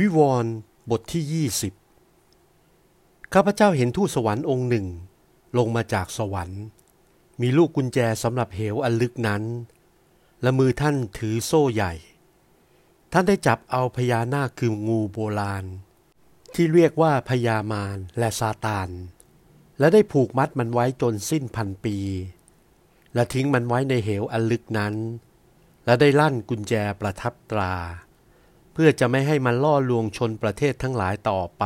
วิวรณ์บทที่ 20 ข้าพเจ้าเห็นทูตสวรรค์องค์หนึ่ง ลงมาจากสวรรค์ มีลูกกุญแจสำหรับเหวอันลึกนั้น และมือท่านถือโซ่ใหญ่ ท่านได้จับเอาพญานาคคืองูโบราณ ที่เรียกว่าพญามารและซาตาน และได้ผูกมัดมันไว้จนสิ้นพันปี และทิ้งมันไว้ในเหวอันลึกนั้น และได้ลั่นกุญแจประทับตรา เพื่อจะไม่ให้มันล่อลวงชนประเทศทั้งหลายต่อไป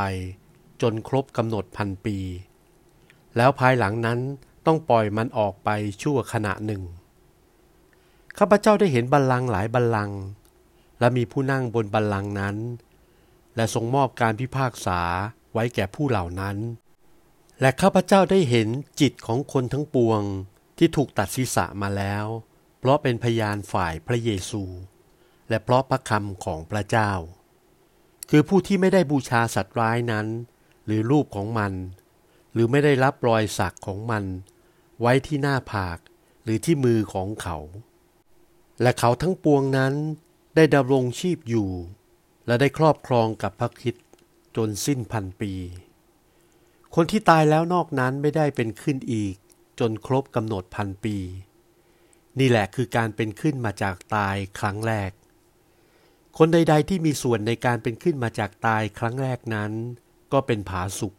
จนครบกำหนดพันปี แล้วภายหลังนั้นต้องปล่อยมันออกไปชั่วขณะหนึ่ง ข้าพเจ้าได้เห็นบัลลังก์หลายบัลลังก์และมีผู้นั่งบนบัลลังก์นั้น และทรงมอบการพิพากษาไว้แก่ผู้เหล่านั้น และข้าพเจ้าได้เห็นจิตของคนทั้งปวงที่ถูกตัดศีรษะมาแล้ว เพราะเป็นพยานฝ่ายพระเยซู และเพราะพระคำของพระเจ้า คือผู้ที่ไม่ได้บูชาสัตว์ร้ายนั้น หรือรูปของมัน หรือไม่ได้รับรอยสักของมัน ไว้ที่หน้าผากหรือที่มือของเขา และเขาทั้งปวงนั้นได้ดำรงชีพอยู่ และได้ครอบครองกับพระคิดจนสิ้นพันปี คนที่ตายแล้วนอกนั้นไม่ได้เป็นขึ้นอีก จนครบกำหนดพันปี นี่แหละคือการเป็นขึ้นมาจากตายครั้งแรก คนใด ๆ ที่มีส่วนในการเป็นขึ้นมาจากตายครั้งแรกนั้น ก็เป็นผาสุก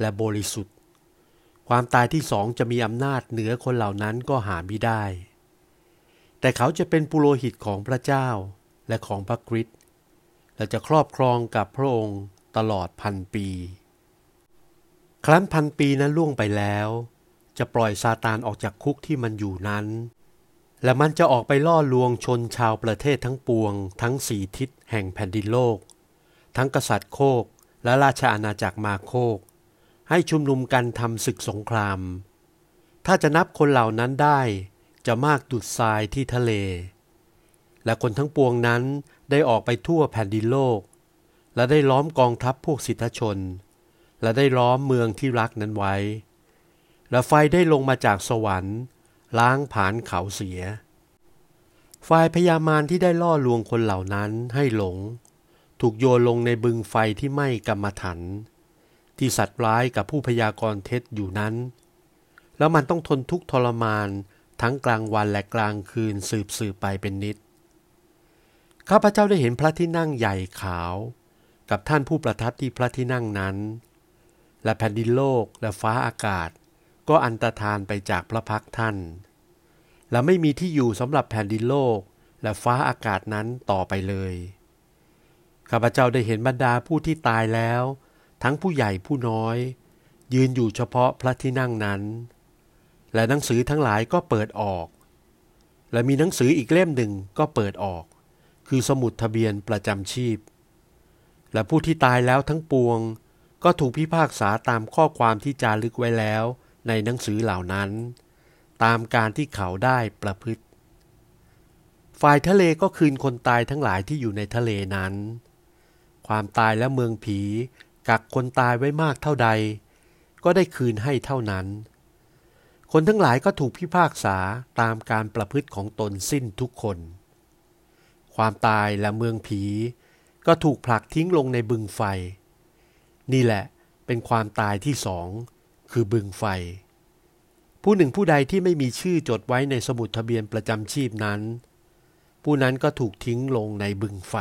และบริสุทธิ์ ความตายที่สองจะมีอำนาจเหนือคนเหล่านั้นก็หาไม่ได้ แต่เขาจะเป็นปุโรหิตของพระเจ้าและของพระคริสต์และจะครอบครองกับพระองค์ตลอดพันปี ครั้นพันปีนั้นล่วงไปแล้ว จะปล่อยซาตานออกจากคุกที่มันอยู่นั้น และมันจะออกไปล่อลวงชนชาวประเทศทั้งปวง ทั้งสี่ทิศแห่งแผ่นดินโลก ทั้งกษัตริย์โคกและราชอาณาจักรมาโคก ให้ชุมนุมกันทำศึกสงคราม ถ้าจะนับคนเหล่านั้นได้จะมากดุดทรายที่ทะเล และคนทั้งปวงนั้นได้ออกไปทั่วแผ่นดินโลก และได้ล้อมกองทัพพวกสิทธชน และได้ล้อมเมืองที่รักนั้นไว้ และไฟได้ลงมาจากสวรรค์ ล้างผานเขาเสีย ฝ่ายพยามารที่ได้ล่อลวงคนเหล่านั้นให้หลง ถูกโยนลงในบึงไฟที่ไหม้กรรมฐานที่สัตว์ร้ายกับผู้พยากรณ์เท็จอยู่นั้น แล้วมันต้องทนทุกข์ทรมานทั้งกลางวันและกลางคืนสืบสืบไปเป็นนิด ข้าพเจ้าได้เห็นพระที่นั่งใหญ่ขาว กับท่านผู้ประทับที่พระที่นั่งนั้น และแผ่นดินโลกและฟ้าอากาศ ก็อันตรธานไปจากพระพักท่าน และไม่มีที่อยู่สำหรับแผ่นดินโลกและฟ้าอากาศนั้นต่อไปเลย ข้าพเจ้าได้เห็นบรรดาผู้ที่ตายแล้ว ทั้งผู้ใหญ่ผู้น้อย ยืนอยู่เฉพาะพระที่นั่งนั้น และหนังสือทั้งหลายก็เปิดออก และมีหนังสืออีกเล่มหนึ่งก็เปิดออก คือสมุดทะเบียนประจำชีพ และผู้ที่ตายแล้วทั้งปวง ก็ถูกพิพากษาตามข้อความที่จารึกไว้แล้ว ในหนังสือเหล่านั้น ตามการที่เขาได้ประพฤติ ฝ่ายทะเลก็คืนคนตายทั้งหลายที่อยู่ในทะเลนั้น ความตายและเมืองผีกักคนตายไว้มากเท่าใด ก็ได้คืนให้เท่านั้น คนทั้งหลายก็ถูกพิพากษาตามการประพฤติของตนสิ้นทุกคน ความตายและเมืองผีก็ถูกผลักทิ้งลงในบึงไฟ นี่แหละเป็นความตายที่สอง คือบึงไฟ ผู้หนึ่งผู้ใดที่ไม่มีชื่อจดไว้ในสมุดทะเบียนประจำชีพนั้น ผู้นั้นก็ถูกทิ้งลงในบึงไฟ